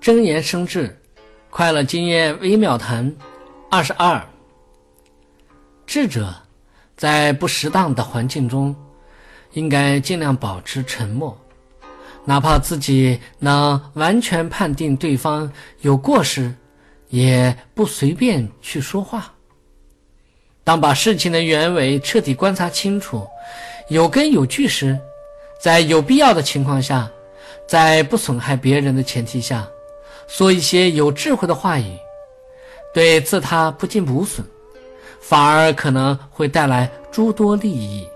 真言生智，快乐经验微妙谈。二十二，智者在不适当的环境中，应该尽量保持沉默，哪怕自己能完全判定对方有过失，也不随便去说话。当把事情的原委彻底观察清楚，有根有据时，在有必要的情况下，在不损害别人的前提下，说一些有智慧的话语。对自他不仅无损，反而可能会带来诸多利益。